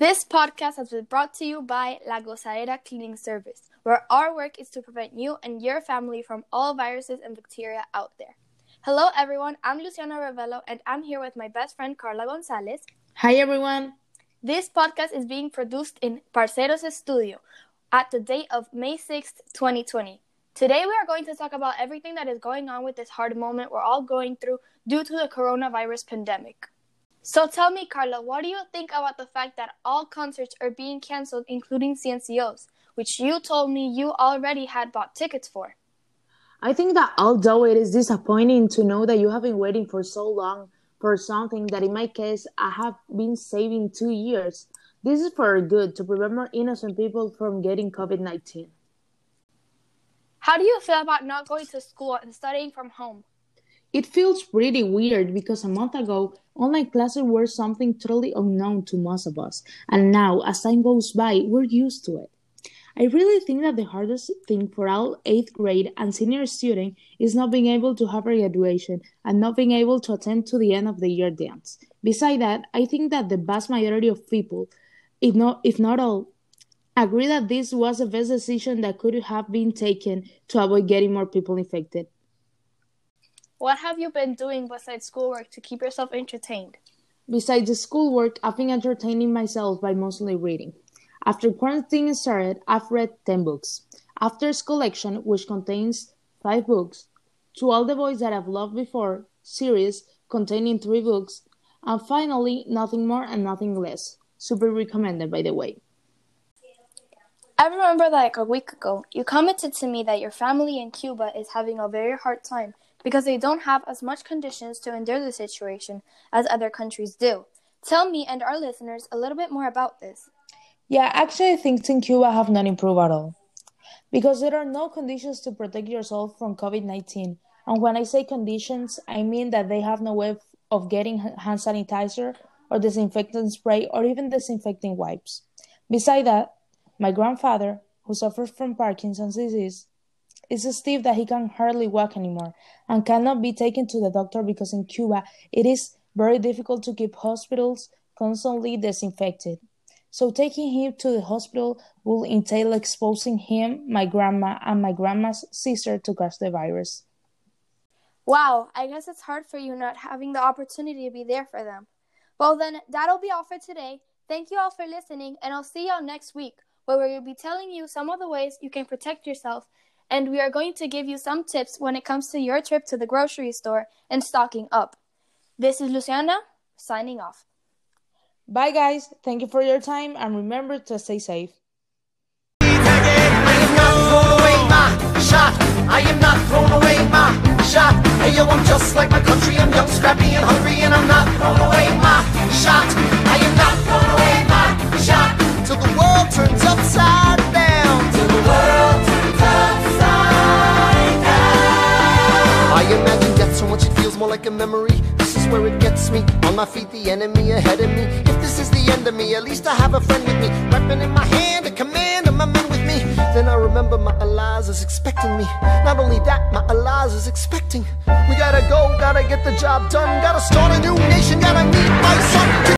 This podcast has been brought to you by La Gozadera Cleaning Service, where our work is to prevent you and your family from all viruses and bacteria out there. Hello, everyone. I'm Luciana Ravello, and I'm here with my best friend Carla Gonzalez. Hi, everyone. This podcast is being produced in Parceros Studio at the date of May 6th, 2020. Today, we are going to talk about everything that is going on with this hard moment we're all going through due to the coronavirus pandemic. So tell me, Carla, what do you think about the fact that all concerts are being canceled, including CNCOs, which you told me you already had bought tickets for? I think that although it is disappointing to know that you have been waiting for so long for something that in my case I have been saving two years, this is for good to prevent more innocent people from getting COVID 19. How do you feel about not going to school and studying from home? It feels pretty weird because a month ago, online classes were something totally unknown to most of us, and now, as time goes by, we're used to it. I really think that the hardest thing for all 8th grade and senior students is not being able to have a graduation and not being able to attend to the end of the year dance. Besides that, I think that the vast majority of people, if not, if not all, agree that this was the best decision that could have been taken to avoid getting more people infected. What have you been doing besides schoolwork to keep yourself entertained? Besides the schoolwork, I've been entertaining myself by mostly reading. After quarantine started, I've read 10 books. After After's collection, which contains 5 books, To All the Boys That I've Loved Before series containing 3 books, and finally, Nothing More and Nothing Less. Super recommended, by the way. I remember like a week ago, you commented to me that your family in Cuba is having a very hard time because they don't have as much conditions to endure the situation as other countries do. Tell me and our listeners a little bit more about this. Yeah, actually, things in Cuba have not improved at all. Because there are no conditions to protect yourself from COVID 19. And when I say conditions, I mean that they have no way of getting hand sanitizer or disinfectant spray or even disinfecting wipes. Besides that, my grandfather, who suffers from Parkinson's disease, is so stiff that he can hardly walk anymore and cannot be taken to the doctor because in Cuba it is very difficult to keep hospitals constantly disinfected. So taking him to the hospital will entail exposing him, my grandma, and my grandma's sister to catch the virus. Wow, I guess it's hard for you not having the opportunity to be there for them. Well, then, that'll be all for today. Thank you all for listening, and I'll see y'all next week, where we'll be telling you some of the ways you can protect yourself and we are going to give you some tips when it comes to your trip to the grocery store and stocking up. This is Luciana signing off. Bye, guys. Thank you for your time and remember to stay safe. I am not throwing away my shot. Hey, yo, I'm just like my country. I'm young, scrappy, and hungry, like a memory. This is where it gets me. On my feet, the enemy ahead of me. If this is the end of me, at least I have a friend with me. Weapon in my hand, a command of my men with me. Then I remember my Elias is expecting me. Not only that, my Eliza's expecting. We gotta go, gotta get the job done. Gotta start a new nation, gotta meet my son.